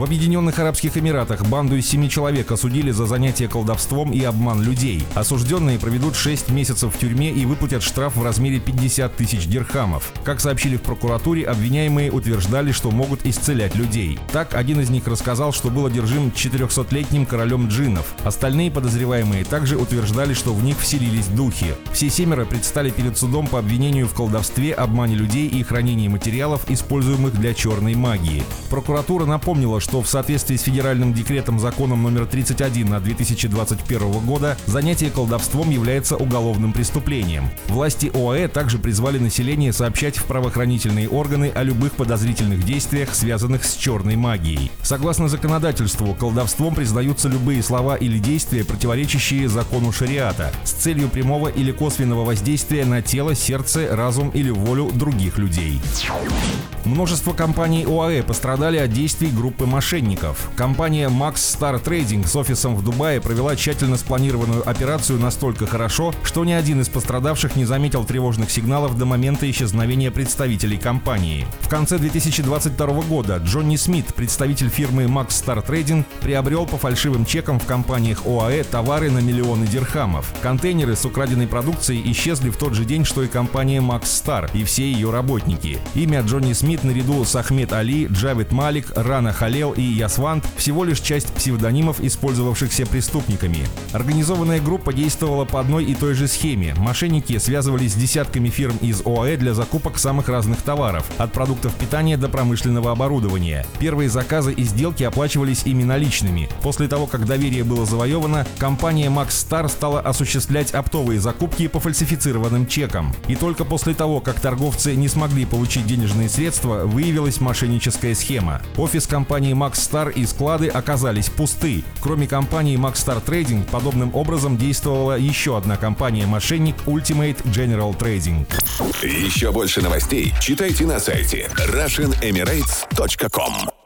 В Объединенных Арабских Эмиратах банду из семи человек осудили за занятие колдовством и обман людей. Осужденные проведут 6 месяцев в тюрьме и выплатят штраф в размере 50 тысяч дирхамов. Как сообщили в прокуратуре, обвиняемые утверждали, что могут исцелять людей. Так, один из них рассказал, что был одержим 400-летним королем джиннов. Остальные подозреваемые также утверждали, что в них вселились духи. Все семеро предстали перед судом по обвинению в колдовстве, обмане людей и хранении материалов, используемых для черной магии. Прокуратура напомнила, что что в соответствии с федеральным декретом законом номер 31 на 2021 года занятие колдовством является уголовным преступлением. Власти ОАЭ также призвали население сообщать в правоохранительные органы о любых подозрительных действиях, связанных с черной магией. Согласно законодательству, колдовством признаются любые слова или действия, противоречащие закону шариата, с целью прямого или косвенного воздействия на тело, сердце, разум или волю других людей. Множество компаний ОАЭ пострадали от действий группы мошенников. Компания Max Star Trading с офисом в Дубае провела тщательно спланированную операцию настолько хорошо, что ни один из пострадавших не заметил тревожных сигналов до момента исчезновения представителей компании. В конце 2022 года Джонни Смит, представитель фирмы Max Star Trading, приобрел по фальшивым чекам в компаниях ОАЭ товары на миллионы дирхамов. Контейнеры с украденной продукцией исчезли в тот же день, что и компания Max Star и все ее работники. Имя Джонни Смит наряду с Ахмед Али, Джавид Малик, Рана Халел и Ясвант всего лишь часть псевдонимов, использовавшихся преступниками. Организованная группа действовала по одной и той же схеме. Мошенники связывались с десятками фирм из ОАЭ для закупок самых разных товаров, от продуктов питания до промышленного оборудования. Первые заказы и сделки оплачивались ими наличными. После того, как доверие было завоевано, компания Max Star стала осуществлять оптовые закупки по фальсифицированным чекам. И только после того, как торговцы не смогли получить денежные средства выявилась мошенническая схема. Офис компании Max Star и склады оказались пусты. Кроме компании Max Star Trading, подобным образом действовала еще одна компания-мошенник Ultimate General Trading. Еще больше новостей читайте на сайте RussianEmirates.com